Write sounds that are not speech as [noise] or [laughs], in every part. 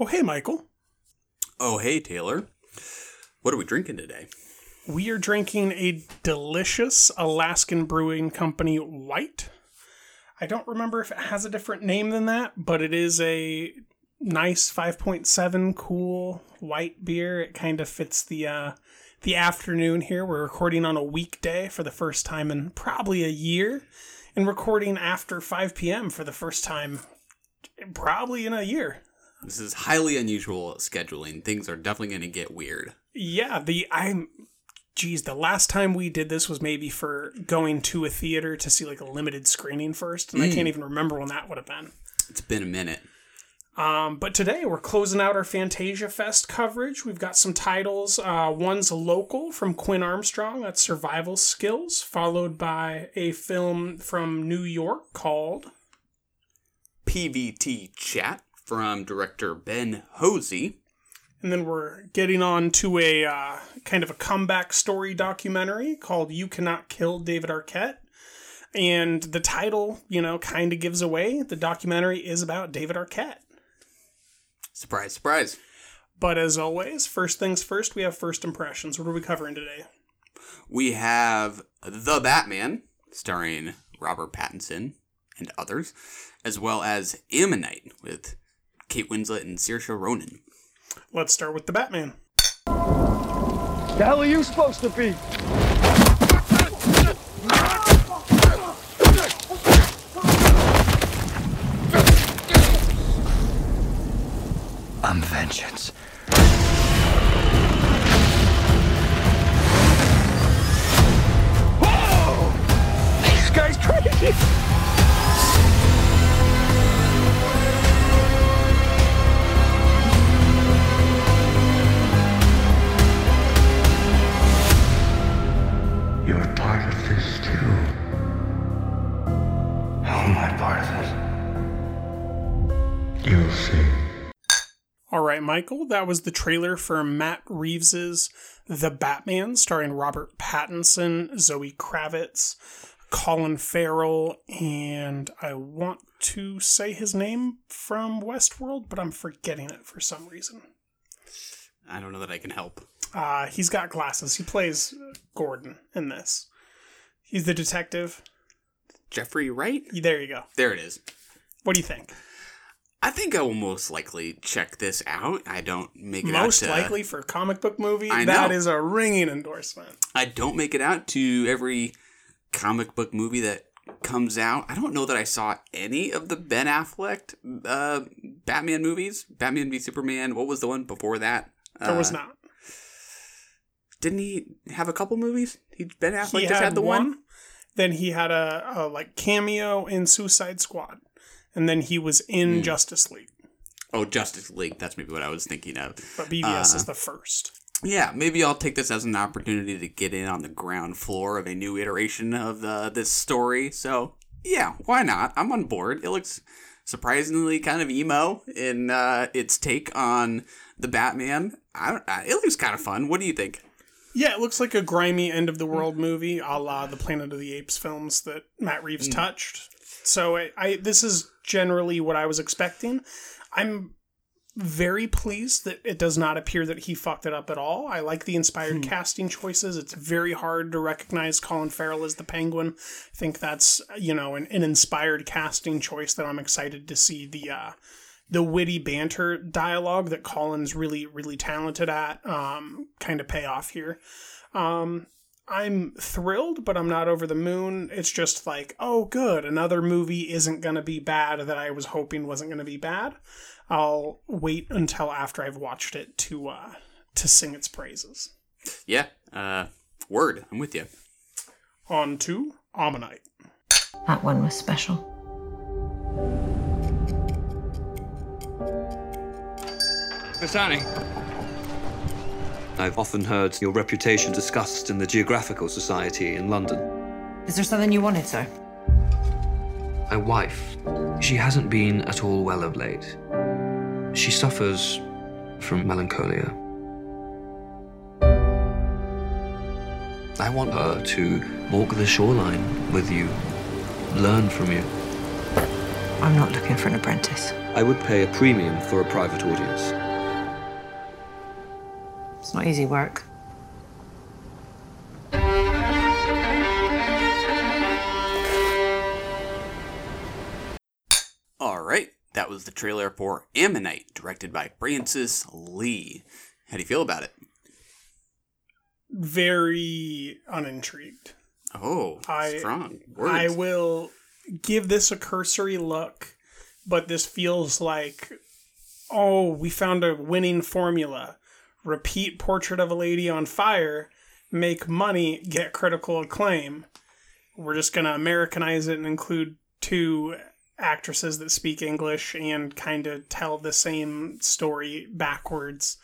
Oh, hey, Michael. Oh, hey, Taylor. What are we drinking today? We are drinking a delicious Alaskan Brewing Company white. I don't remember if it has a different name than that, but it is a nice 5.7 cool white beer. It kind of fits the uh, the afternoon here. We're recording on a weekday for the first time in probably a year, and recording after 5 p.m. for the first time probably in a year. This is highly unusual scheduling. Things are definitely going to get weird. Yeah, the I'm geez, the last time we did this was maybe for going to a theater to see like a limited screening first, and I can't even remember when that would have been. It's been a minute. Um, but today we're closing out our Fantasia Fest coverage. We've got some titles. Uh, one's local from Quinn Armstrong, that's Survival Skills, followed by a film from New York called PVT Chat from director Ben Hozie. And then we're getting on to a uh, kind of a comeback story documentary called You Cannot Kill David Arquette. And the title, you know, kind of gives away the documentary is about David Arquette. Surprise, surprise. But as always, first things first, we have first impressions. What are we covering today? We have The Batman, starring Robert Pattinson and others, as well as Ammonite with Kate Winslet and Saoirse Ronan. Let's start with the Batman. The hell are you supposed to be? I'm vengeance. Michael, that was the trailer for Matt Reeves's The Batman, starring Robert Pattinson, Zoe Kravitz, Colin Farrell, and I want to say his name from Westworld, but I'm forgetting it for some reason. I don't know that I can help. Uh, he's got glasses. He plays Gordon in this. He's the detective. Jeffrey Wright? There you go. There it is. What do you think? I think I will most likely check this out. I don't make it Most out to, likely for a comic book movie, I that know. is a ringing endorsement. I don't make it out to every comic book movie that comes out. I don't know that I saw any of the Ben Affleck uh, Batman movies. Batman v Superman. What was the one before that? There was Uh, not. Didn't he have a couple movies? He Ben Affleck he just had, the one. Then he had a, a like cameo in Suicide Squad, and then he was in Hmm. Justice League. Oh, Justice League. That's maybe what I was thinking of. But BVS Uh, is the first. Yeah, maybe I'll take this as an opportunity to get in on the ground floor of a new iteration of uh, this story. So, yeah, why not? I'm on board. It looks surprisingly kind of emo in uh, its take on the Batman. I don't, uh, it looks kind of fun. What do you think? Yeah, it looks like a grimy end of the world movie, a la the Planet of the Apes films that Matt Reeves Hmm. touched. So I, I this is generally what I was expecting. I'm very pleased that it does not appear that he fucked it up at all. I like the inspired Hmm. casting choices. It's very hard to recognize Colin Farrell as the Penguin. I think that's you know an, an inspired casting choice that I'm excited to see the uh, the witty banter dialogue that Colin's really really talented at um, kind of pay off here. Um, I'm thrilled, but I'm not over the moon. It's just like, oh, good, another movie isn't going to be bad that I was hoping wasn't going to be bad. I'll wait until after I've watched it to uh, to sing its praises. Yeah, uh, word. I'm with you. On to Ammonite. That one was special. Pisani. I've often heard your reputation discussed in the Geographical Society in London. Is there something you wanted, sir? My wife, she hasn't been at all well of late. She suffers from melancholia. I want her to walk the shoreline with you, learn from you. I'm not looking for an apprentice. I would pay a premium for a private audience. It's not easy work. All right, that was the trailer for Ammonite, directed by Francis Lee. How do you feel about it? Very unintrigued. Oh, I- strong I will give this a cursory look, but this feels like, oh, we found a winning formula. Repeat Portrait of a Lady on Fire, make money, get critical acclaim. We're just going to Americanize it and include two actresses that speak English and kind of tell the same story backwards.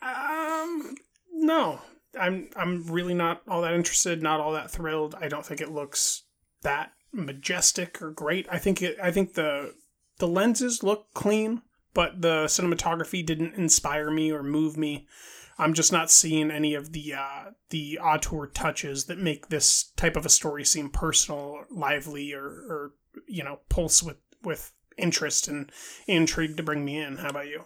Um, no, I'm I'm really not all that interested, not all that thrilled. I don't think it looks that majestic or great. I think it I think the the lenses look clean, but the cinematography didn't inspire me or move me. I'm just not seeing any of the uh, the auteur touches that make this type of a story seem personal, lively, or, or you know, pulse with with interest and intrigue to bring me in. How about you?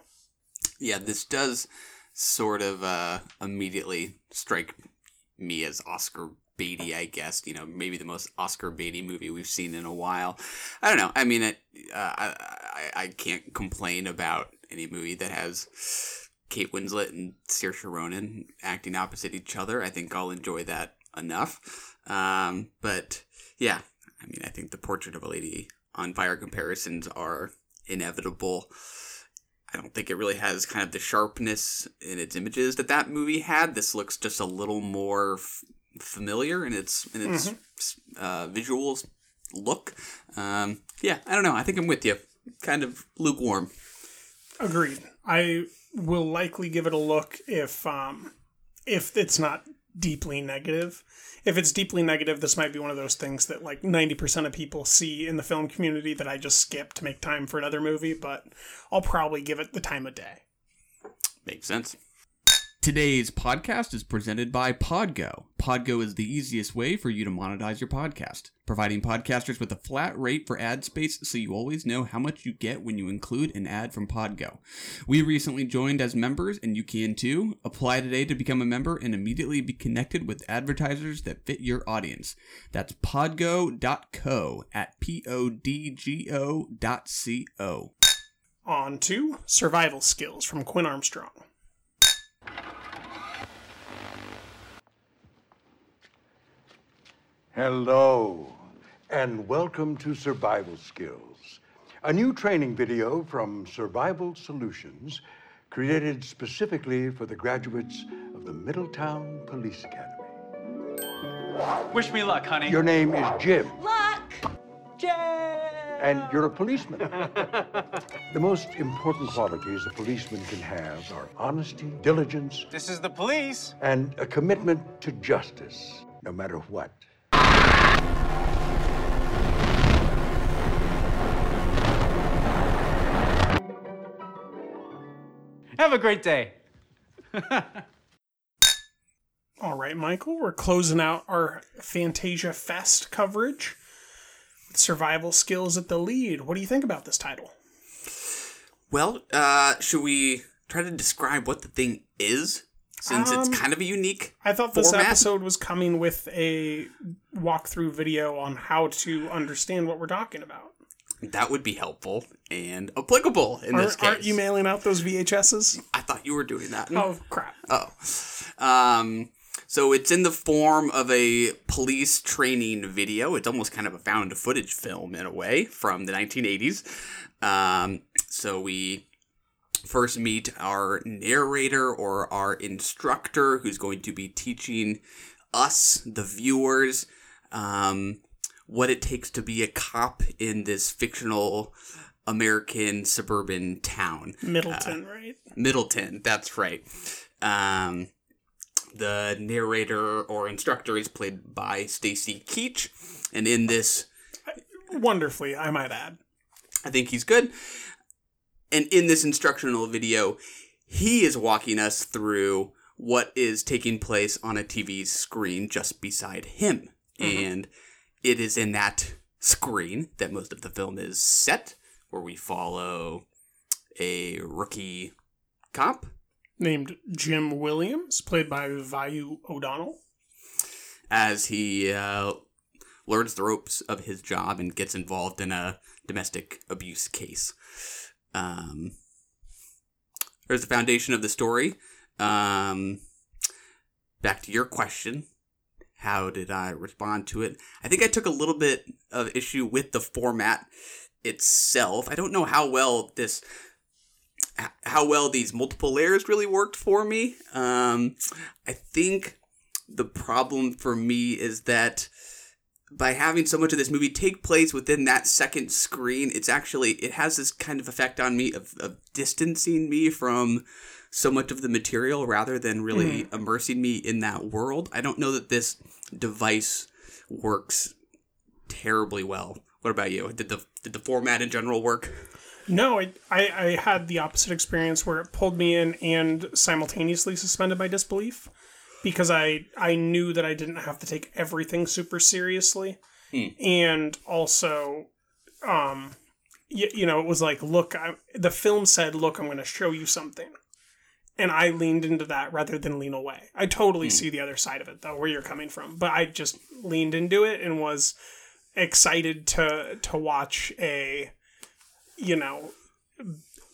yeah, this does sort of uh, immediately strike me as Oscar baity, I guess. You know, maybe the most Oscar Beatty movie we've seen in a while. I don't know. I mean, it, uh, I, I can't complain about any movie that has Kate Winslet and Saoirse Ronan acting opposite each other. I think I'll enjoy that enough. Um, but yeah, I mean, I think the Portrait of a Lady on Fire comparisons are inevitable. I don't think it really has kind of the sharpness in its images that that movie had. This looks just a little more f- familiar in its in its uh, visuals look. Um, yeah, I don't know. I think I'm with you. Kind of lukewarm. Agreed. I will likely give it a look if um if it's not deeply negative. If it's deeply negative, this might be one of those things that like 90% of people see in the film community that I just skip to make time for another movie, but I'll probably give it the time of day. Makes sense. Today's podcast is presented by Podgo. Podgo is the easiest way for you to monetize your podcast, providing podcasters with a flat rate for ad space so you always know how much you get when you include an ad from Podgo. We recently joined as members, and you can too. Apply today to become a member and immediately be connected with advertisers that fit your audience. That's podgo.co at P O D G O dot C O. On to survival skills from Quinn Armstrong. Hello, and welcome to Survival Skills, a new training video from Survival Solutions created specifically for the graduates of the Middletown Police Academy. Wish me luck, honey. Your name is Jim, Luck! And you're a policeman. [laughs] the most important qualities a policeman can have are honesty, diligence, This is the police. and a commitment to justice, no matter what. Have a great day. [laughs] All right, Michael, we're closing out our Fantasia Fest coverage with survival skills at the lead. What do you think about this title? Well, uh, should we try to describe what the thing is? Since Um, it's kind of a unique. I thought this format. episode was coming with a walkthrough video on how to understand what we're talking about. That would be helpful and applicable in this Aren't, case. aren't you mailing out those VHSs? I thought you were doing that. Oh, crap. Oh. Um, so it's in the form of a police training video. It's almost kind of a found footage film in a way from the 1980s. Um, so we first meet our narrator or our instructor who's going to be teaching us, the viewers, um, what it takes to be a cop in this fictional American suburban town. Middleton, right? Middleton, that's right. Um, the narrator or instructor is played by Stacy Keach, and in this, Wonderfully, I might add. I think he's good. And in this instructional video, he is walking us through what is taking place on a TV screen just beside him. Mm-hmm. And it is in that screen that most of the film is set, where we follow a rookie cop Named Jim Williams, played by Vayu O'Donnell. as he uh, learns the ropes of his job and gets involved in a domestic abuse case. Um, there's the foundation of the story. Um, back to your question. How did I respond to it? I think I took a little bit of issue with the format itself. I don't know how well this how well these multiple layers really worked for me. Um, I think the problem for me is that by having so much of this movie take place within that second screen, it's actually it has this kind of effect on me of, of distancing me from so much of the material rather than really immersing me in that world. I don't know that this device works terribly well. What about you? Did the did the format in general work? No, I, I, I had the opposite experience where it pulled me in and simultaneously suspended my disbelief because I I knew that I didn't have to take everything super seriously, and also, um, you, you know, it was like, look, I, the film said, look, I'm going to show you something, and I leaned into that rather than lean away. I totally see the other side of it though, where you're coming from, but I just leaned into it and was excited to to watch a you know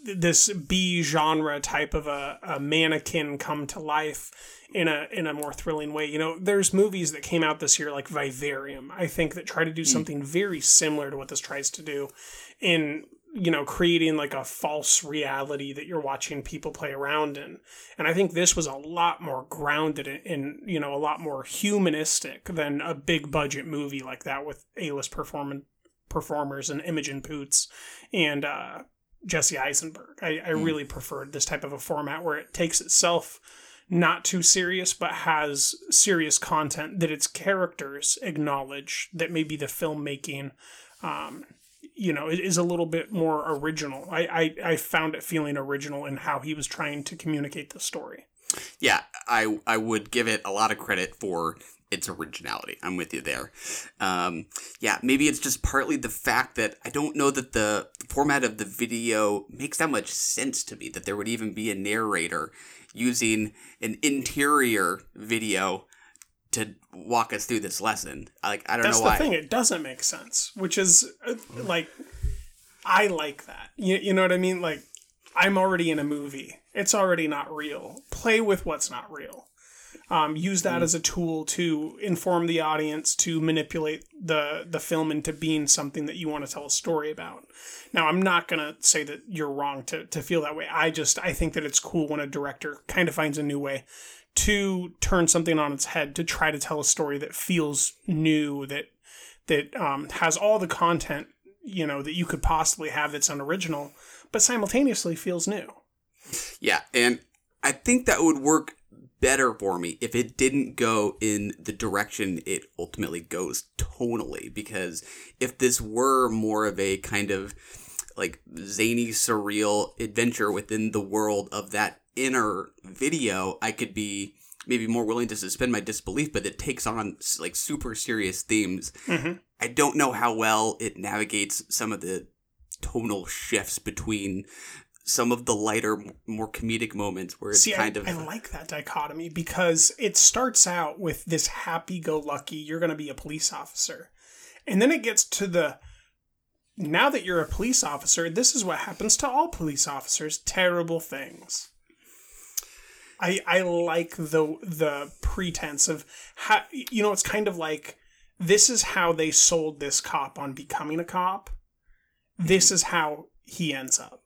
this B genre type of a, a mannequin come to life in a in a more thrilling way. You know, there's movies that came out this year like Vivarium, I think, that try to do hmm. something very similar to what this tries to do in you know creating like a false reality that you're watching people play around in and i think this was a lot more grounded in, in you know a lot more humanistic than a big budget movie like that with a-list perform- performers and imogen poots and uh Jesse Eisenberg. I, I really preferred this type of a format where it takes itself not too serious, but has serious content that its characters acknowledge that maybe the filmmaking, um, you know, is is a little bit more original. I, I, I found it feeling original in how he was trying to communicate the story. Yeah, I I would give it a lot of credit for its originality. I'm with you there. Um, yeah, maybe it's just partly the fact that I don't know that the, the format of the video makes that much sense to me. That there would even be a narrator using an interior video to walk us through this lesson. Like I don't That's know why. That's the thing; it doesn't make sense. Which is uh, like, I like that. You, you know what I mean? Like, I'm already in a movie. It's already not real. Play with what's not real. Um, use that as a tool to inform the audience to manipulate the the film into being something that you want to tell a story about. Now, I'm not gonna say that you're wrong to to feel that way. I just I think that it's cool when a director kind of finds a new way to turn something on its head to try to tell a story that feels new that that um, has all the content you know that you could possibly have that's unoriginal but simultaneously feels new Yeah, and I think that would work better for me if it didn't go in the direction it ultimately goes tonally. Because if this were more of a kind of like zany, surreal adventure within the world of that inner video, I could be maybe more willing to suspend my disbelief, but it takes on like super serious themes. Mm-hmm. I don't know how well it navigates some of the tonal shifts between some of the lighter, more comedic moments where it's See, kind I, of I like that dichotomy because it starts out with this happy-go-lucky, you're going to be a police officer, and then it gets to the now that you're a police officer, this is what happens to all police officers: terrible things. I I like the the pretense of how you know it's kind of like this is how they sold this cop on becoming a cop. This mm-hmm. is how he ends up.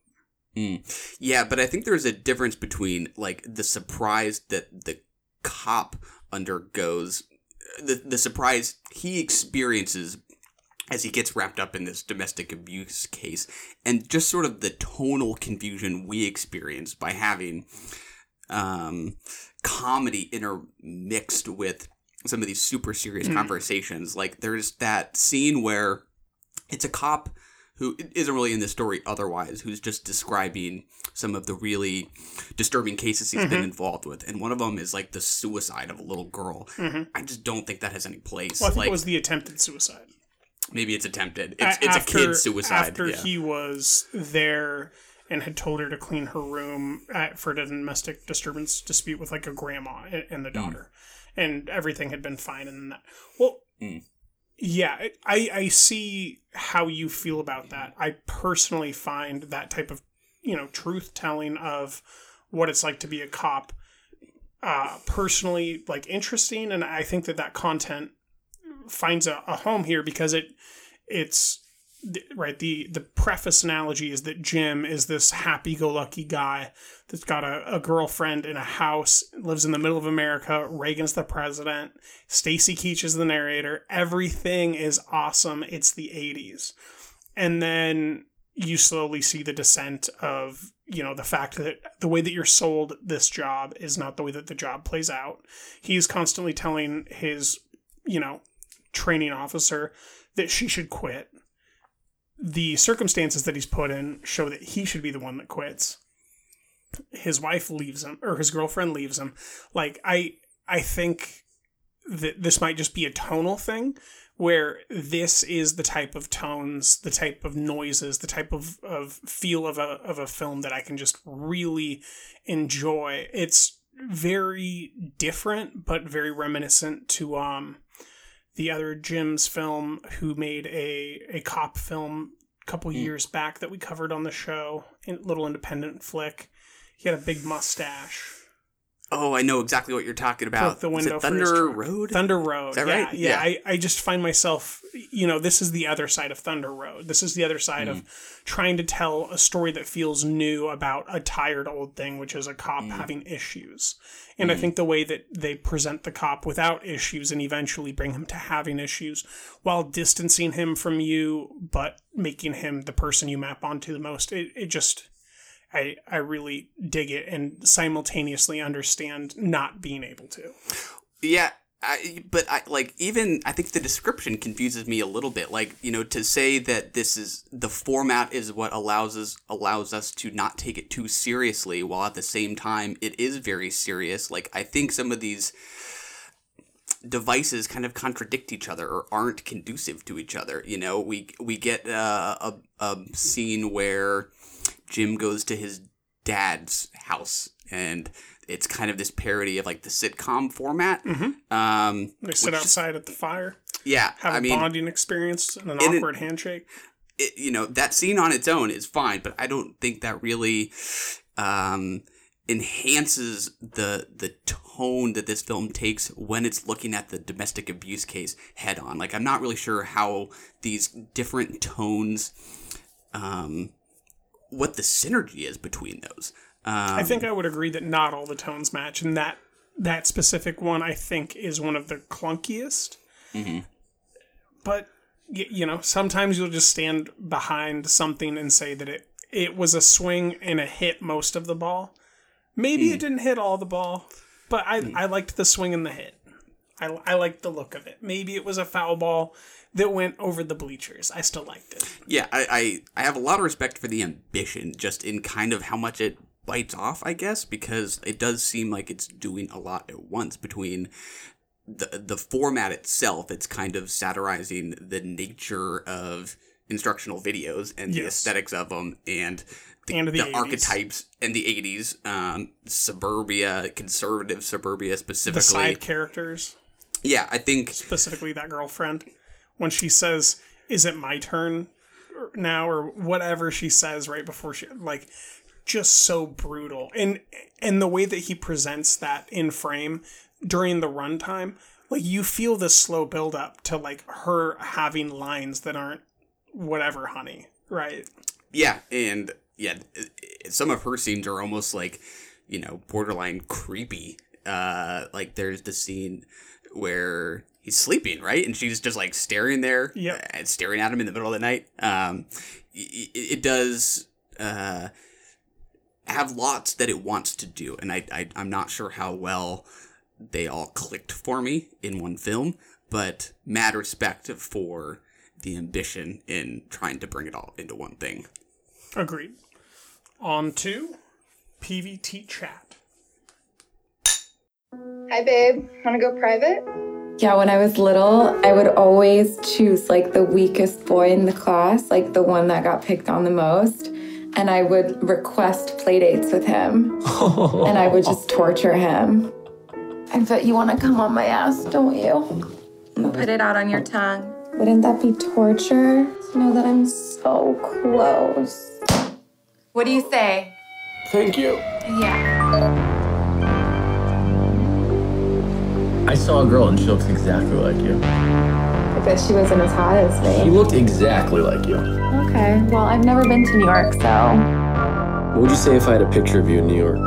Mm. Yeah, but I think there's a difference between like the surprise that the cop undergoes, the the surprise he experiences as he gets wrapped up in this domestic abuse case and just sort of the tonal confusion we experience by having um, comedy intermixed with some of these super serious Mm. conversations. Like there's that scene where it's a cop who isn't really in the story otherwise, who's just describing some of the really disturbing cases he's been Mhm. involved with, and one of them is like the suicide of a little girl. Mhm. I just don't think that has any place. Well, I think like it was the attempted suicide. maybe it's attempted. A- It's, it's a after- kid suicide. After yeah. he was there and had told her to clean her room at, for a domestic disturbance dispute with like a grandma and, the daughter, and everything had been fine. And then that, well, Mm. Yeah, I I see how you feel about that. I personally find that type of you know truth telling of what it's like to be a cop uh personally like interesting and i think that that content finds a, a home here because it it's right the the preface analogy is that jim is this happy-go-lucky guy that's got a, a girlfriend in a house lives in the middle of america reagan's the president stacy keach is the narrator everything is awesome it's the 80s and then you slowly see the descent of you know the fact that the way that you're sold this job is not the way that the job plays out. He's constantly telling his you know training officer that she should quit the circumstances that he's put in show that he should be the one that quits his wife leaves him or his girlfriend leaves him like i i think that this might just be a tonal thing where this is the type of tones, the type of noises, the type of, of feel of a of a film that I can just really enjoy. It's very different, but very reminiscent to um the other Jim's film who made a, a cop film a couple hmm. years back that we covered on the show, a little independent flick. He had a big mustache. Oh, I know exactly what you're talking about. The window it for his Thunder. Road? Thunder Road. Is that yeah, right? Yeah. Yeah. I, I just find myself, you know, this is the other side of Thunder Road. This is the other side of mm. trying to tell a story that feels new about a tired old thing, which is a cop mm. having issues. And I mm. think the way that they present the cop without issues and eventually bring him to having issues while distancing him from you, but making him the person you map onto the most, it, it just. I, I really dig it and simultaneously understand not being able to. Yeah, I, but I like even I think the description confuses me a little bit. Like you know, to say that this is the format is what allows us allows us to not take it too seriously, while at the same time it is very serious. Like I think some of these devices kind of contradict each other or aren't conducive to each other. You know, we we get uh, a a scene where Jim goes to his dad's house and it's kind of this parody of like the sitcom format. Mhm. Um, They sit is- outside at the fire, yeah, have I a mean, bonding experience and an and it- awkward handshake. it, you know that scene on its own is fine, but I don't think that really um, enhances the the tone that this film takes when it's looking at the domestic abuse case head on. Like I'm not really sure how these different tones, um, what the synergy is between those. Um, I think I would agree that not all the tones match, and that that specific one I think is one of the clunkiest. mhm. But y- you know, sometimes you'll just stand behind something and say that it it was a swing and it hit most of the ball. Maybe Hmm. it didn't hit all the ball, but I I liked the swing and the hit. I, I liked the look of it. Maybe it was a foul ball that went over the bleachers. I still liked it. yeah, I, I I have a lot of respect for the ambition, just in kind of how much it bites off, I guess, because it does seem like it's doing a lot at once between the the format itself. It's kind of satirizing the nature of instructional videos and the aesthetics of them, and the, And the the archetypes and the '80s, um, suburbia, conservative suburbia The specifically. side characters. Yeah, I think specifically that girlfriend. When she says is it my turn now? or whatever she says right before she like just so brutal. And and the way that he presents that in frame during the runtime like you feel the slow build up to like her having lines that aren't whatever honey right? Yeah, and yeah, some of her scenes are almost like, you know, borderline creepy. Uh, like there's the scene where he's sleeping, right? And she's just like staring there, Yep. and staring at him in the middle of the night. Um, it, it does uh, have lots that it wants to do, and I, I I'm not sure how well they all clicked for me in one film, but mad respect for the ambition in trying to bring it all into one thing. Agreed. On to PVT chat. Hi, babe. Want to go private? Yeah, when I was little, I would always choose like the weakest boy in the class, like the one that got picked on the most. And I would request play dates with him. [laughs] and I would just torture him. I bet you want to come on my ass, don't you? Put it out on your tongue. Wouldn't that be torture? To know that I'm so close. What do you say? Thank you. Yeah. I saw a girl and she looks exactly like you. I bet she wasn't as hot as me. She looked exactly like you. Okay, well, I've never been to New York, so What would you say if I had a picture of you in New York?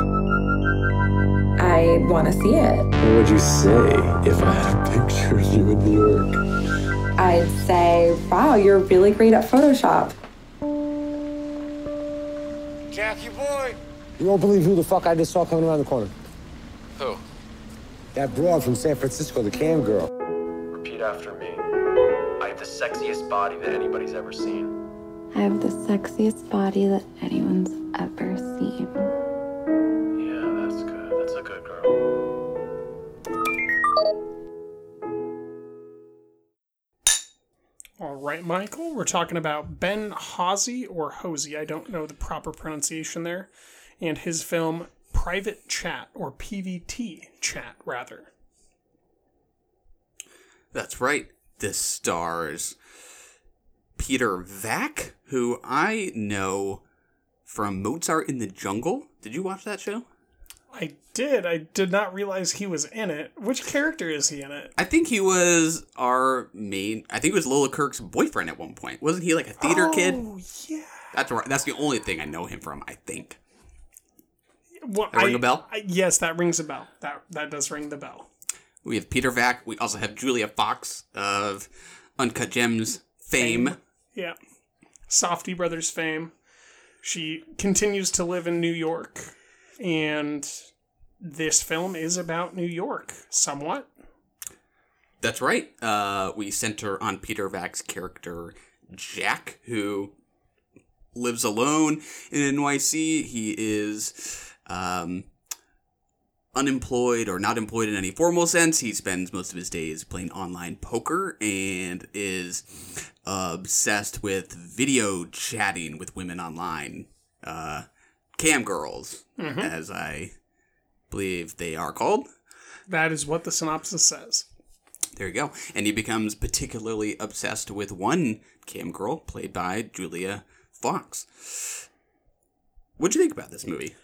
I want to see it. What would you say if I had a picture of you in New York? I'd say, wow, you're really great at Photoshop. Jackie boy. You won't believe who the fuck I just saw coming around the corner. Who? That broad from San Francisco, the cam girl. Repeat after me. I have the sexiest body that anybody's ever seen. I have the sexiest body that anyone's ever seen. Yeah, that's good. That's a good girl. All right, Michael. We're talking about Ben Hozie or Hozie. I don't know the proper pronunciation there. And his film Private Chat or PVT Chat, rather. That's right. This stars Peter Vack, who I know from Mozart in the Jungle. Did you watch that show? I did. I did not realize he was in it. Which character is he in it? I think he was our main. I think it was Lola Kirke's boyfriend at one point. Wasn't he like a theater kid? Oh, yeah. That's right. That's the only thing I know him from. I think. Well, That ring I- a bell? I- yes, that rings a bell. That that does ring the bell. We have Peter Vack. We also have Julia Fox of Uncut Gems fame. Yeah. Safdie Brothers fame. She continues to live in New York. And this film is about New York, somewhat. That's right. Uh, we center on Peter Vack's character Jack, who lives alone in NYC. He is um, unemployed or not employed in any formal sense. He spends most of his days playing online poker and is obsessed with video chatting with women online. Uh, cam girls, Mhm. as I believe they are called. That is what the synopsis says. There you go. And he becomes particularly obsessed with one cam girl played by Julia Fox. What'd you think about this movie?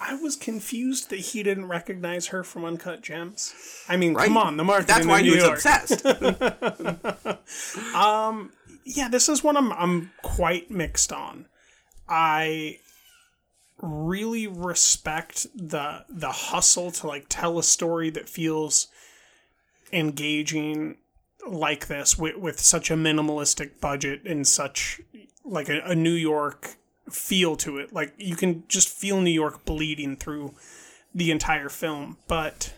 I was confused that he didn't recognize her from Uncut Gems. I mean, Right. come on, the marketing. That's why in he was York. obsessed. [laughs] [laughs] um, yeah, this is one I'm I'm quite mixed on. I really respect the the hustle to like tell a story that feels engaging like this with, with such a minimalistic budget and such like a, a New York feel to it. Like you can just feel New York bleeding through the entire film. But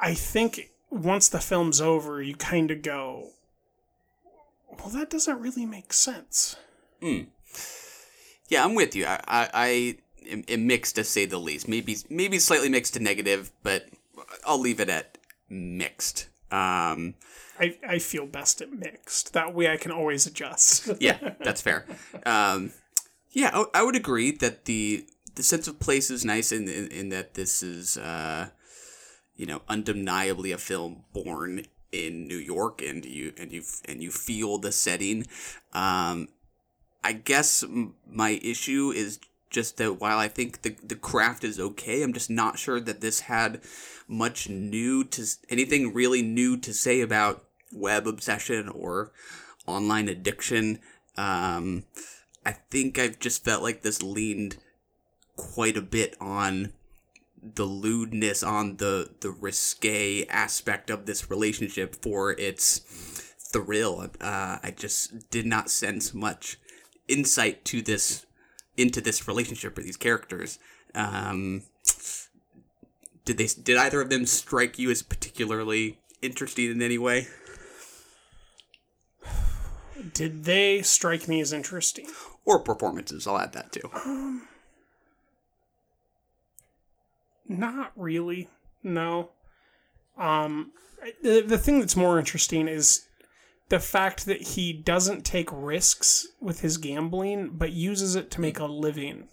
I think once the film's over, you kind of go, well, that doesn't really make sense. Hmm. Yeah, I'm with you. I, I, I am mixed to say the least. Maybe maybe slightly mixed to negative, but I'll leave it at mixed. Um, I, I feel best at mixed. That way I can always adjust. [laughs] yeah, that's fair. Um, yeah, I, I would agree that the the sense of place is nice in in, in that this is uh, you know undeniably a film born in New York, and you and you and you feel the setting. Um, I guess my issue is just that while I think the the craft is okay, I'm just not sure that this had much new to anything really new to say about web obsession or online addiction. Um, I think I've just felt like this leaned quite a bit on the lewdness on the the risque aspect of this relationship for its thrill. Uh, I just did not sense much insight to this into this relationship or these characters. Um, did they did either of them strike you as particularly interesting in any way? Did they strike me as interesting? Or performances, I'll add that too. Um, not really. No. Um, the, the thing that's more interesting is the fact that he doesn't take risks with his gambling, but uses it to make a living,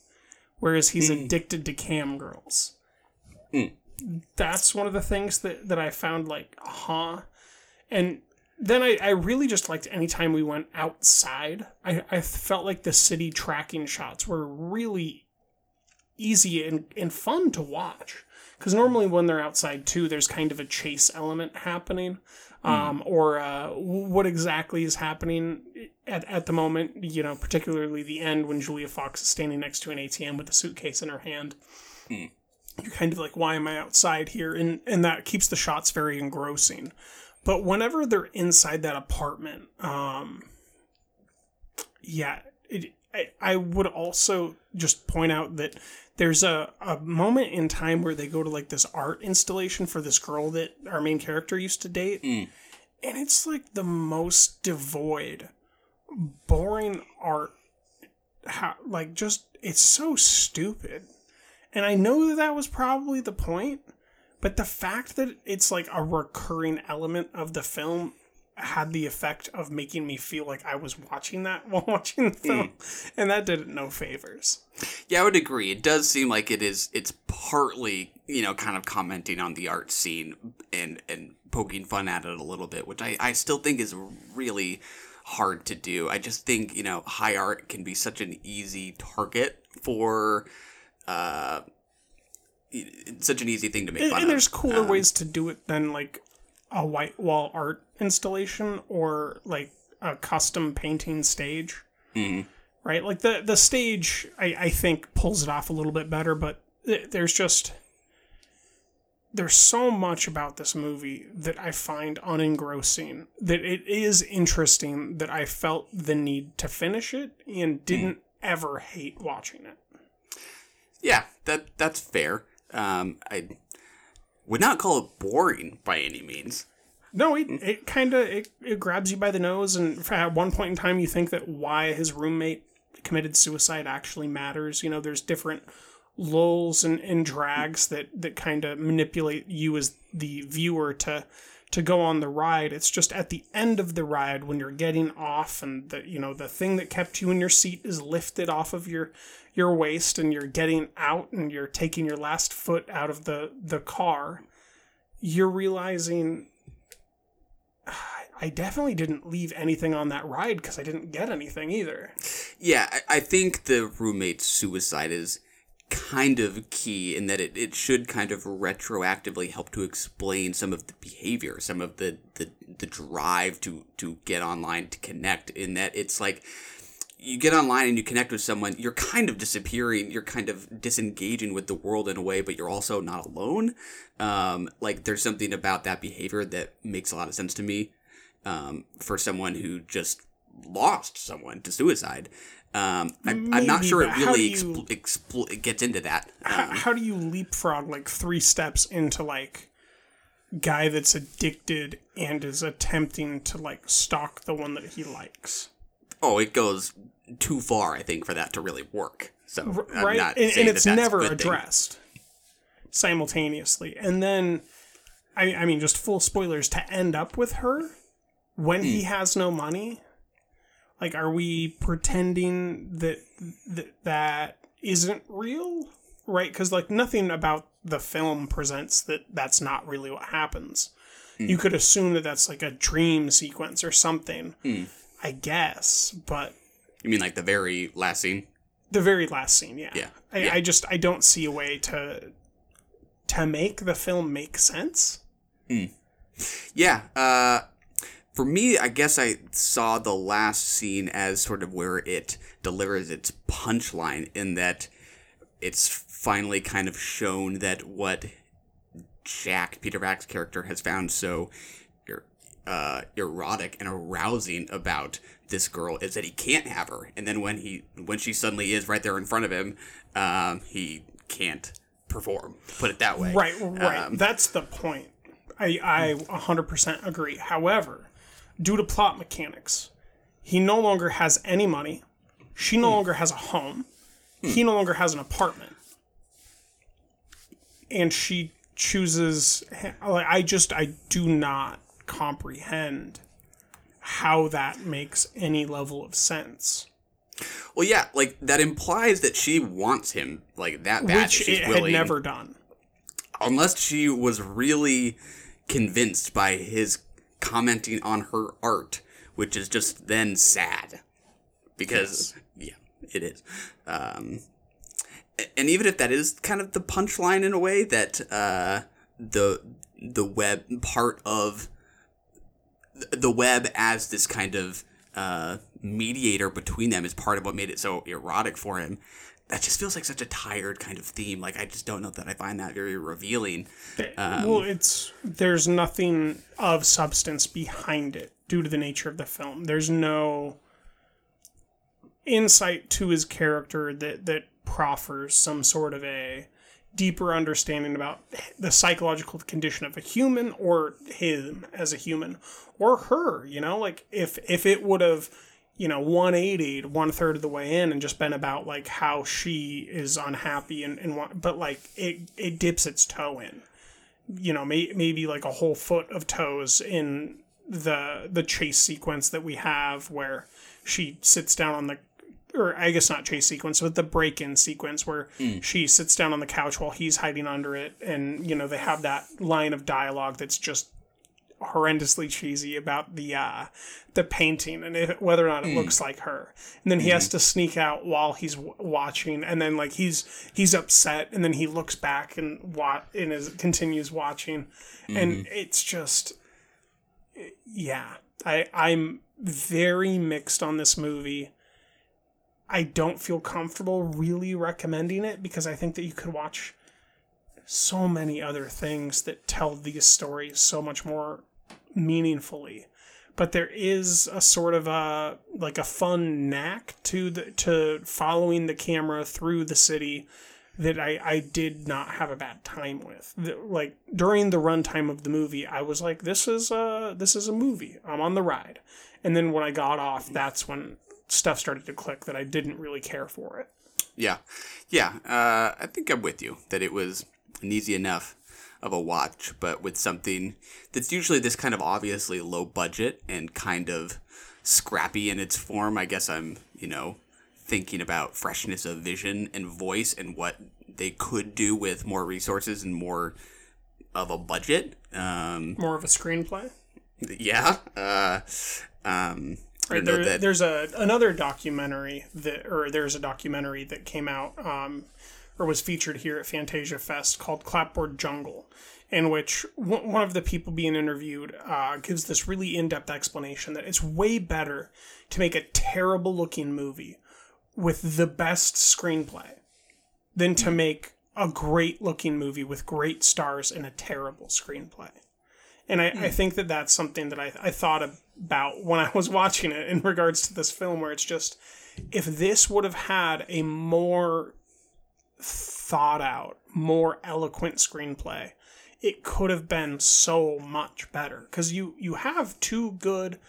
whereas he's Mm. addicted to cam girls. Mm. That's one of the things that, that I found like, huh? And then I, I really just liked anytime we went outside. I, I felt like the city tracking shots were really easy and, and fun to watch. Because normally when they're outside too, there's kind of a chase element happening. Um, or uh, what exactly is happening at, at the moment, you know, particularly the end when Julia Fox is standing next to an ATM with a suitcase in her hand. Mm. You're kind of like, why am I outside here? And, and that keeps the shots very engrossing. But whenever they're inside that apartment, um, yeah, it, I, I would also just point out that there's a, a moment in time where they go to like this art installation for this girl that our main character used to date. Mm. And it's like the most devoid, boring art. How, like, just, it's so stupid. And I know that that was probably the point, but the fact that it's like a recurring element of the film had the effect of making me feel like I was watching that [laughs] while watching the film, and that did it no favors. Yeah, I would agree. It does seem like it is. It's partly, you know, kind of commenting on the art scene and and poking fun at it a little bit, which I I still think is really hard to do. I just think you know high art can be such an easy target for. Uh, it's such an easy thing to make And, fun and of. there's cooler Um, ways to do it than like a white wall art installation or like a custom painting stage. mhm. right? Like the the stage, I, I think pulls it off a little bit better, but th- there's just there's so much about this movie that I find unengrossing. That it is interesting that I felt the need to finish it and didn't ever hate watching it. Yeah, that that's fair. Um, I would not call it boring by any means. No, it, it kind of it, it grabs you by the nose, and at one point in time, you think that why his roommate committed suicide actually matters. You know, there's different lulls and, and drags that that kind of manipulate you as the viewer to to go on the ride. It's just at the end of the ride when you're getting off, and the you know the thing that kept you in your seat is lifted off of your your waist, and you're getting out, and you're taking your last foot out of the the car. You're realizing [sighs] I definitely didn't leave anything on that ride because I didn't get anything either. Yeah, I, I think the roommate's suicide is kind of key in that it, it should kind of retroactively help to explain some of the behavior, some of the, the, the drive to, to get online to connect, in that it's like you get online and you connect with someone, you're kind of disappearing, you're kind of disengaging with the world in a way, but you're also not alone. Um, like there's something about that behavior that makes a lot of sense to me um, for someone who just lost someone to suicide. Um, I, I'm not sure it really you- expl- it gets into that. How, Um, how do you leapfrog like three steps into like guy that's addicted and is attempting to like stalk the one that he likes? Oh, it goes too far, I think, for that to really work. So, right? And, and it's that never good thing. addressed simultaneously. And then, I, I mean, just full spoilers to end up with her when Hmm. he has no money. Like, are we pretending that that, that isn't real? Right? Because, like, nothing about the film presents that that's not really what happens. Hmm. You could assume that that's like a dream sequence or something, Hmm. I guess, but You mean like the very last scene? the very last scene, yeah. Yeah. I, Yeah. I just I don't see a way to to make the film make sense. Yeah. Uh, for me, I guess I saw the last scene as sort of where it delivers its punchline in that it's finally kind of shown that what Jack Peter Vack's character has found so uh, erotic and arousing about this girl is that he can't have her, and then when he when she suddenly is right there in front of him, um, he can't perform. Put it that way, Right, right. Um, That's the point. I I 100% agree. However, due to plot mechanics, he no longer has any money. She no longer has a home. He no longer has an apartment. And she chooses like I just I do not comprehend how that makes any level of sense. Well, yeah, like that implies that she wants him like that bad. which she's it willing, had never done. unless she was really convinced by his commenting on her art, which is just then sad because yeah, it is. Um, and even if that is kind of the punchline in a way that uh, the the web part of the web as this kind of uh, mediator between them is part of what made it so erotic for him. That just feels like such a tired kind of theme. Like I just don't know that I find that very revealing. Um, well, it's there's nothing of substance behind it due to the nature of the film. There's no insight to his character that that proffers some sort of a deeper understanding about the psychological condition of a human or him as a human or her you know? Like if if it would have you know 180 one third of the way in and just been about like how she is unhappy and, and what but like it it dips its toe in. You know may, maybe like a whole foot of toes in the the chase sequence that we have where she sits down on the or I guess not chase sequence, but the break-in sequence where Mm. she sits down on the couch while he's hiding under it, and you know they have that line of dialogue that's just horrendously cheesy about the uh, the painting and if, whether or not it Mm. looks like her. And then he has to sneak out while he's w- watching, and then like he's he's upset, and then he looks back and wa- and is continues watching, and Mhm. it's just yeah. I I'm very mixed on this movie. I don't feel comfortable really recommending it because I think that you could watch so many other things that tell these stories so much more meaningfully. But there is a sort of a like a fun knack to the to following the camera through the city that I, I did not have a bad time with. Like during the runtime of the movie, I was like, "This is a this is a movie. I'm on the ride." And then when I got off, that's when stuff started to click that I didn't really care for it. Yeah, yeah. Uh, I think I'm with you that it was an easy enough of a watch, but with something that's usually this kind of obviously low budget and kind of scrappy in its form. I guess I'm, you know, thinking about freshness of vision and voice and what they could do with more resources and more of a budget. Um, More of a screenplay. yeah. Uh, um, Right, there, that. there's a another documentary that, or there's a documentary that came out, um, or was featured here at Fantasia Fest called Clapboard Jungle, in which one one of the people being interviewed uh, gives this really in-depth explanation that it's way better to make a terrible looking movie with the best screenplay than to make a great looking movie with great stars and a terrible screenplay. And I, I hmm. think that that's something that I, I thought about when I was watching it in regards to this film, where it's just if this would have had a more thought out, more eloquent screenplay, it could have been so much better. Because you, you have two good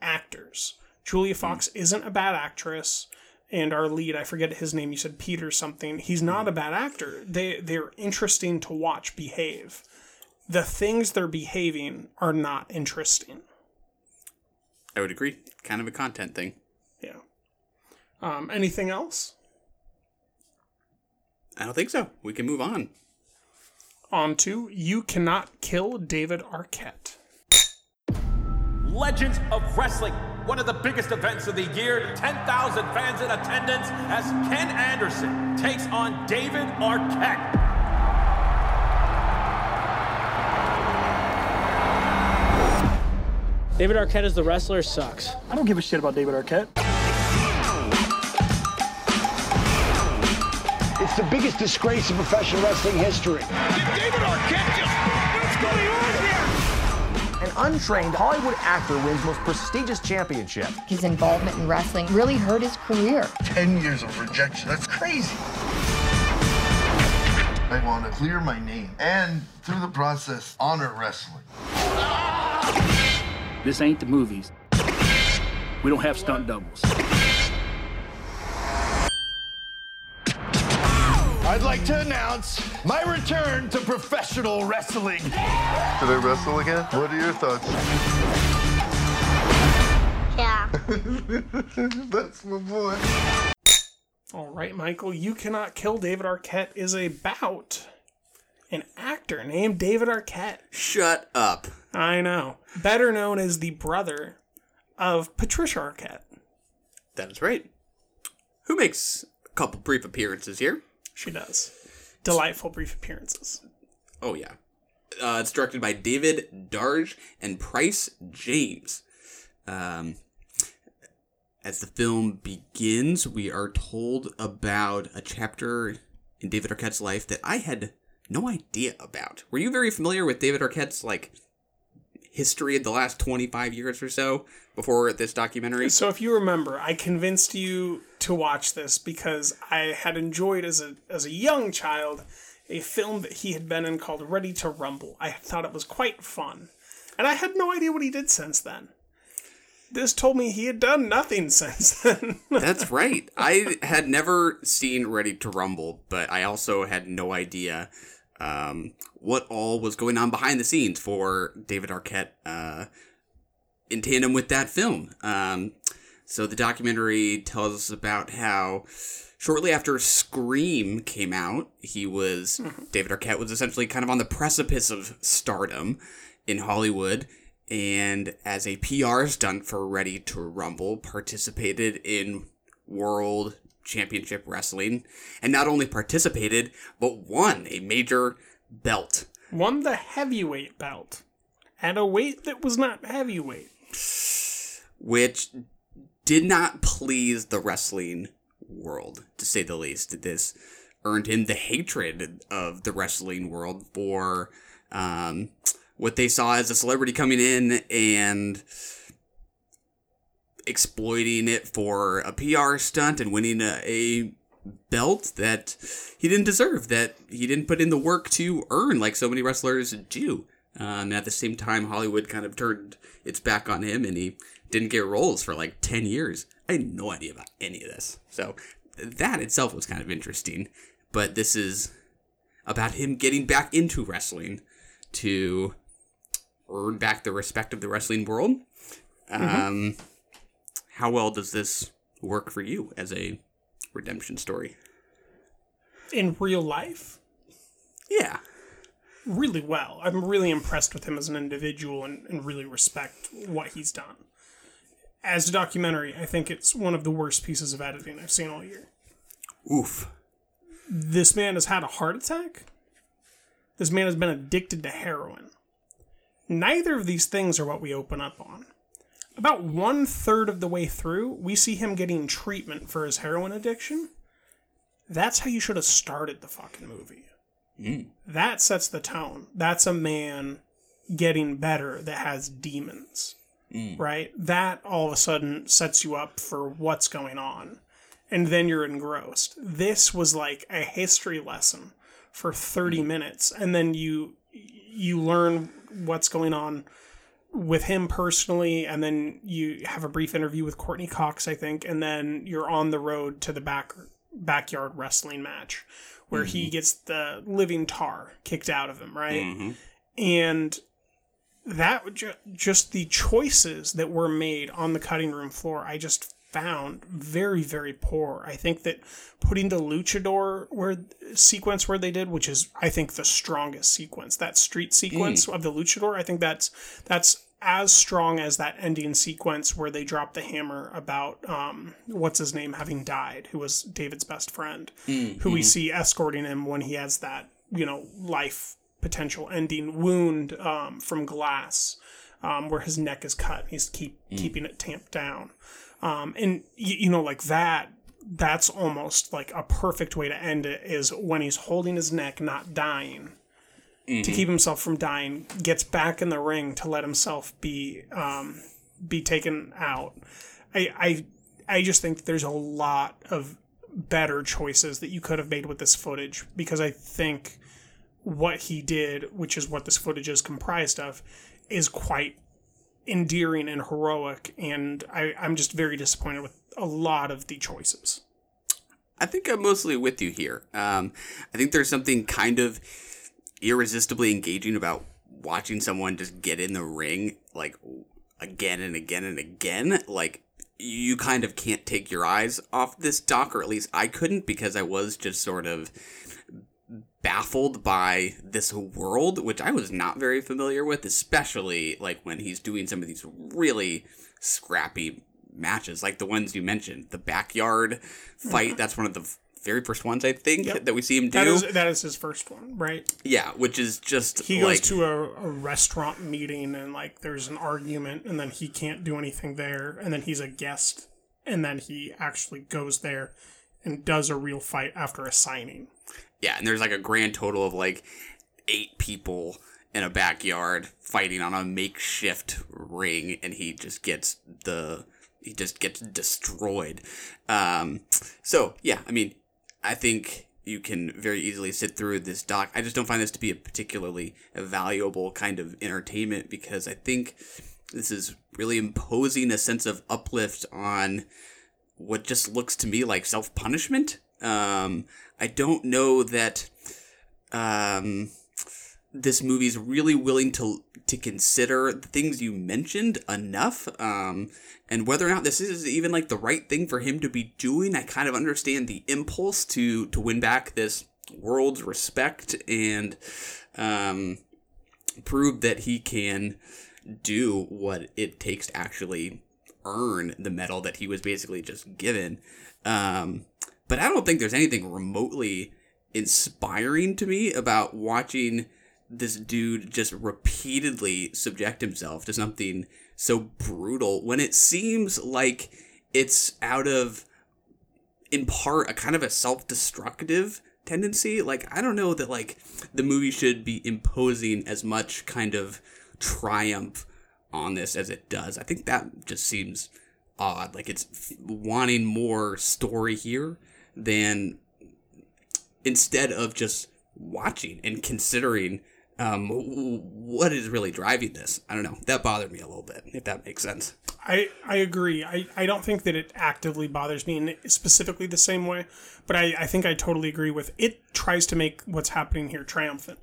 actors. Julia hmm. Fox isn't a bad actress. And our lead, I forget his name. You said Peter something. He's not hmm. a bad actor. They they're interesting to watch behave the things they're behaving are not interesting. I would agree. Kind of a content thing. Yeah. Um, anything else? I don't think so. We can move on. On to You Cannot Kill David Arquette. Legends of Wrestling, one of the biggest events of the year. 10,000 fans in attendance as Ken Anderson takes on David Arquette. David Arquette as the wrestler sucks. I don't give a shit about David Arquette. It's the biggest disgrace in professional wrestling history. David Arquette just. What's going on here? An untrained Hollywood actor wins most prestigious championship. His involvement in wrestling really hurt his career. 10 years of rejection. That's crazy. I want to clear my name and, through the process, honor wrestling. This ain't the movies. We don't have stunt doubles. I'd like to announce my return to professional wrestling. Did I wrestle again? What are your thoughts? Yeah. [laughs] That's my boy. All right, Michael, You Cannot Kill David Arquette is about an actor named David Arquette. Shut up. I know. Better known as the brother of Patricia Arquette. That is right. Who makes a couple brief appearances here. She does. Delightful brief appearances. Oh, yeah. Uh, it's directed by David Darg and Price James. Um, as the film begins, we are told about a chapter in David Arquette's life that I had no idea about. Were you very familiar with David Arquette's like history of the last 25 years or so before this documentary? So if you remember, I convinced you to watch this because I had enjoyed as a as a young child a film that he had been in called Ready to Rumble. I thought it was quite fun. And I had no idea what he did since then. This told me he had done nothing [laughs] since then. That's right. I had never seen Ready to Rumble, but I also had no idea um, what all was going on behind the scenes for David Arquette uh, in tandem with that film. Um, so the documentary tells us about how shortly after Scream came out, he was David Arquette was essentially kind of on the precipice of stardom in Hollywood. And as a PR stunt for Ready to Rumble, participated in World Championship Wrestling, and not only participated, but won a major belt. Won the heavyweight belt at a weight that was not heavyweight. which did not please the wrestling world, to say the least. This earned him the hatred of the wrestling world for um, what they saw as a celebrity coming in and exploiting it for a PR stunt and winning a, a belt that he didn't deserve, that he didn't put in the work to earn like so many wrestlers do. Um, at the same time, Hollywood kind of turned its back on him and he didn't get roles for like 10 years. I had no idea about any of this. So that itself was kind of interesting. But this is about him getting back into wrestling to earn back the respect of the wrestling world. Um, Mhm. How well does this work for you as a redemption story? In real life? Yeah. Really well. I'm really impressed with him as an individual and, and really respect what he's done. As a documentary, I think it's one of the worst pieces of editing I've seen all year. Oof. This man has had a heart attack. This man has been addicted to heroin. Neither of these things are what we open up on. About one third of the way through, we see him getting treatment for his heroin addiction. That's how you should have started the fucking movie. Mm. That sets the tone. That's a man getting better that has demons, Mm. right? That all of a sudden sets you up for what's going on. And then you're engrossed. This was like a history lesson for 30 minutes and then you you learn what's going on with him personally and then you have a brief interview with Courteney Cox I think and then you're on the road to the back backyard wrestling match where he gets the living tar kicked out of him right Mhm. and that ju- just the choices that were made on the cutting room floor i just found very very poor i think that putting the luchador where sequence where they did which is i think the strongest sequence that street sequence Mm. of the luchador i think that's that's as strong as that ending sequence where they drop the hammer about um, what's his name having died who was david's best friend Mm, who we mhm. see escorting him when he has that you know life potential ending wound um, from glass um, where his neck is cut he's keep Mm. keeping it tamped down um, and you, you know like that that's almost like a perfect way to end it is when he's holding his neck, not dying. To Mhm. keep himself from dying, gets back in the ring to let himself be um, be taken out. I, I I just think there's a lot of better choices that you could have made with this footage because I think what he did, which is what this footage is comprised of, is quite endearing and heroic, and I, I'm just very disappointed with a lot of the choices. I think I'm mostly with you here. Um, I think there's something kind of irresistibly engaging about watching someone just get in the ring like again and again and again. Like you kind of can't take your eyes off this doc, or at least I couldn't because I was just sort of baffled by this world, which I was not very familiar with, especially like when he's doing some of these really scrappy matches, like the ones you mentioned, the backyard fight. That's one of the very first ones I think Yep. that we see him do. That is that is his first one, right? yeah, which is just He goes to a, a restaurant meeting and like there's an argument and then he can't do anything there and then he's a guest and then he actually goes there and does a real fight after a signing. yeah, and there's like a grand total of like eight people in a backyard fighting on a makeshift ring, and he just gets the he just gets destroyed. Um, so yeah, I mean, I think you can very easily sit through this doc. I just don't find this to be a particularly valuable kind of entertainment because I think this is really imposing a sense of uplift on what just looks to me like self punishment. Um, I don't know that um, this movie's really willing to to consider the things you mentioned enough, um, and whether or not this is even like the right thing for him to be doing. I kind of understand the impulse to to win back this world's respect and um, prove that he can do what it takes to actually earn the medal that he was basically just given. Um, but I don't think there's anything remotely inspiring to me about watching this dude just repeatedly subject himself to something so brutal when it seems like it's out of in part a kind of a self-destructive tendency like i don't know that like the movie should be imposing as much kind of triumph on this as it does i think that just seems odd like it's wanting more story here than instead of just watching and considering um, what is really driving this. I don't know. That bothered me a little bit, if that makes sense. I, I agree. I, I don't think that it actively bothers me in specifically the same way, but I, I think I totally agree with it. Tries to make what's happening here triumphant.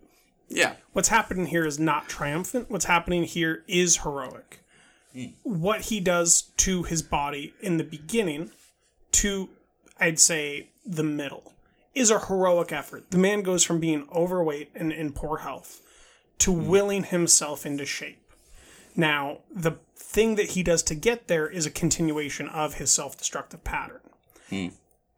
Yeah. What's happening here is not triumphant. What's happening here is heroic. What he does to his body in the beginning, to, I'd say, the middle, is a heroic effort. The man goes from being overweight and in poor health to hmm. willing himself into shape. Now, the thing that he does to get there is a continuation of his self destructive pattern. Hmm.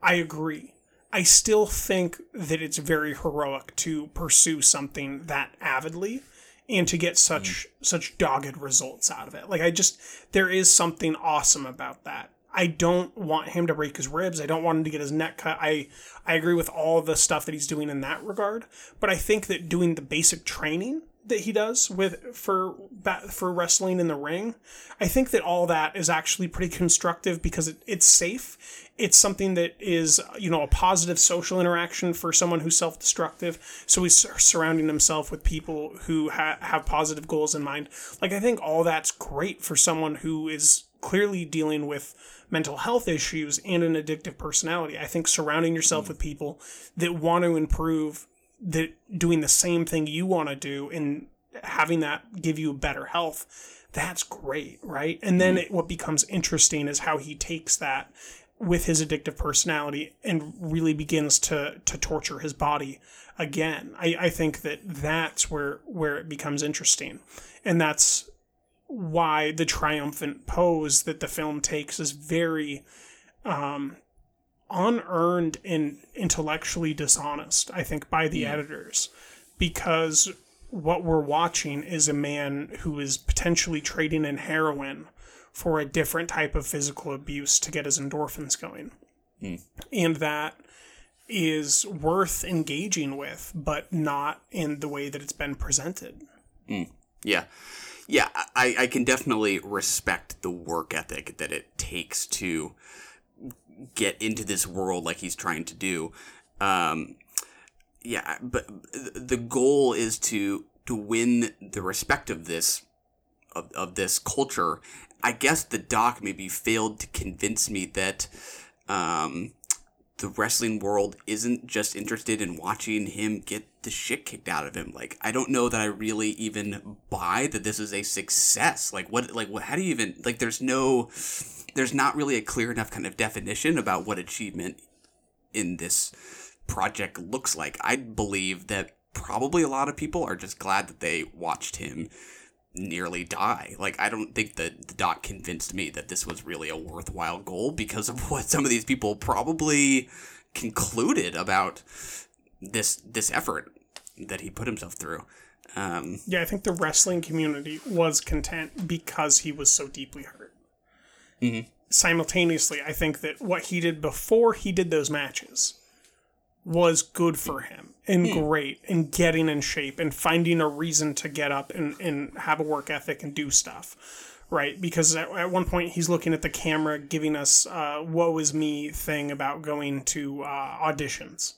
I agree. I still think that it's very heroic to pursue something that avidly and to get such such dogged results out of it. Like I just there is something awesome about that. I don't want him to break his ribs. I don't want him to get his neck cut. I I agree with all the stuff that he's doing in that regard, but I think that doing the basic training that he does with for for wrestling in the ring, I think that all that is actually pretty constructive because it, it's safe. It's something that is you know a positive social interaction for someone who's self destructive. So he's surrounding himself with people who ha- have positive goals in mind. Like I think all that's great for someone who is clearly dealing with mental health issues and an addictive personality. I think surrounding yourself mm. with people that want to improve, that doing the same thing you want to do and having that give you better health, that's great, right? And then it, what becomes interesting is how he takes that with his addictive personality and really begins to to torture his body again. I, I think that that's where where it becomes interesting. And that's why the triumphant pose that the film takes is very um, unearned and intellectually dishonest, I think, by the editors. Because what we're watching is a man who is potentially trading in heroin for a different type of physical abuse to get his endorphins going. Mm. and that is worth engaging with, but not in the way that it's been presented. Mm. Yeah. Yeah, I, I can definitely respect the work ethic that it takes to get into this world like he's trying to do. Um, yeah, but the goal is to to win the respect of this of, of this culture. I guess the doc maybe failed to convince me that um, the wrestling world isn't just interested in watching him get the shit kicked out of him. Like I don't know that I really even buy that this is a success. Like what like what how do you even like there's no there's not really a clear enough kind of definition about what achievement in this project looks like. I believe that probably a lot of people are just glad that they watched him nearly die. Like I don't think that the doc convinced me that this was really a worthwhile goal because of [laughs] what some of these people probably concluded about this this effort that he put himself through. Um, Yeah, I think the wrestling community was content because he was so deeply hurt. Mhm. Simultaneously, I think that what he did before he did those matches was good for him and Hmm. great and getting in shape and finding a reason to get up and, and have a work ethic and do stuff. Right, because at, at one point he's looking at the camera, giving us uh, "woe is me" thing about going to uh, auditions,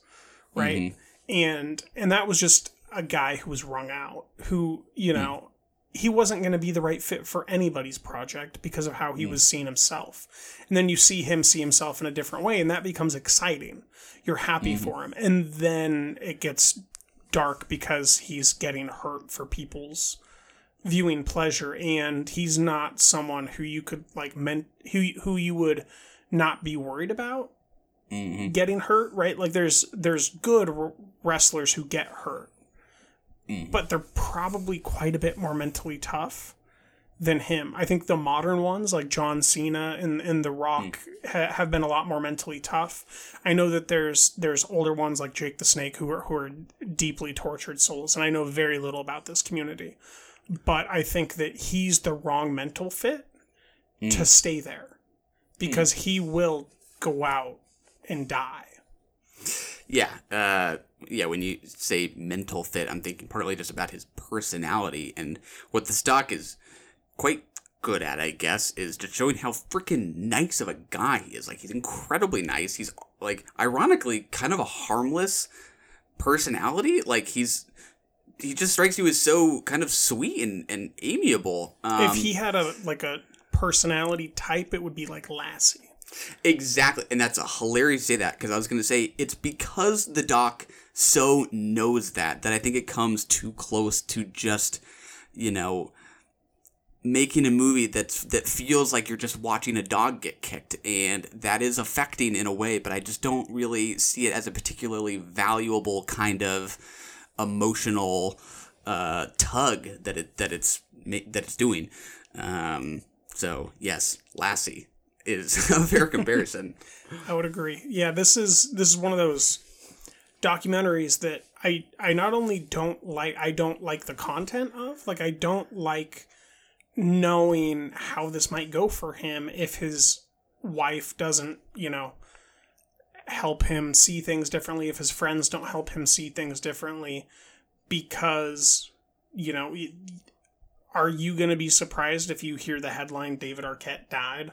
right? Mhm. And and that was just a guy who was wrung out, who you know he wasn't going to be the right fit for anybody's project because of how he was seeing himself. And then you see him see himself in a different way, and that becomes exciting. You're happy mm-hmm. for him, and then it gets dark because he's getting hurt for people's viewing pleasure and he's not someone who you could like meant who who you would not be worried about mm-hmm. getting hurt right? Like there's there's good r- wrestlers who get hurt Mm. but they're probably quite a bit more mentally tough than him. I think the modern ones like john cena and, and the rock mm. ha- have been a lot more mentally tough. I know that there's there's older ones like jake the snake who are who are deeply tortured souls and i know very little about this community but I think that he's the wrong mental fit mm. to stay there because he will go out and die. Yeah, uh, yeah. When you say mental fit, I'm thinking partly just about his personality and what the stock is quite good at. I guess is just showing how freaking nice of a guy he is. Like he's incredibly nice. He's like ironically kind of a harmless personality. Like he's he just strikes you as so kind of sweet and, and amiable. Um, if he had a like a personality type, it would be like Lassie. Exactly. And that's a hilarious to say that because I was going to say it's because the doc so knows that that I think it comes too close to just, you know, making a movie that's that feels like you're just watching a dog get kicked and that is affecting in a way, but I just don't really see it as a particularly valuable kind of emotional uh, tug that it that it's that it's doing. Um, so yes, Lassie is [laughs] a fair [laughs] comparison. I would agree. Yeah, this is this is one of those documentaries that I I not only don't like I don't like the content of, like I don't like knowing how this might go for him if his wife doesn't, you know, help him see things differently, if his friends don't help him see things differently because, you know, are you going to be surprised if you hear the headline David Arquette died?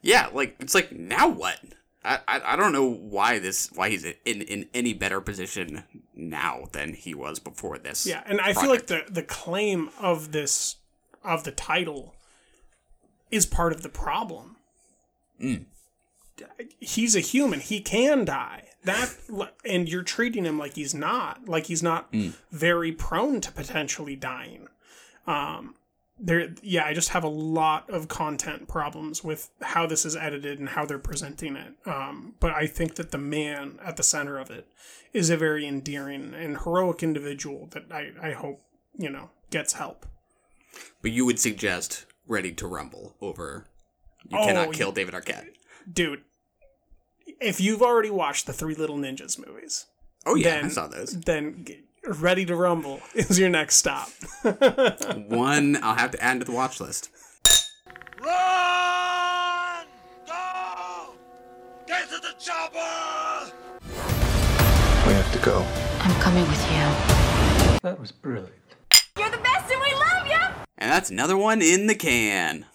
yeah, like it's like now what? I, I, I don't know why this why he's in in any better position now than he was before this. Yeah, and I feel like the the claim of this of the title is part of the problem. Mm. He's a human. He can die. That and you're treating him like he's not, like he's not Mm. very prone to potentially dying. Um there yeah, I just have a lot of content problems with how this is edited and how they're presenting it. Um but I think that the man at the center of it is a very endearing and heroic individual that I I hope, you know, gets help. But you would suggest Ready to Rumble over You Oh, Cannot Kill David Arquette. Dude, if you've already watched the Three Little Ninjas movies, Oh yeah, I then- saw those. Then Ready to Rumble [laughs] is your next stop. [laughs] One I'll have to add to the watch list. Run! Go! Get to the We have to go. I'm coming with you. That was brilliant. You're the best and we love you! And that's another one in the can.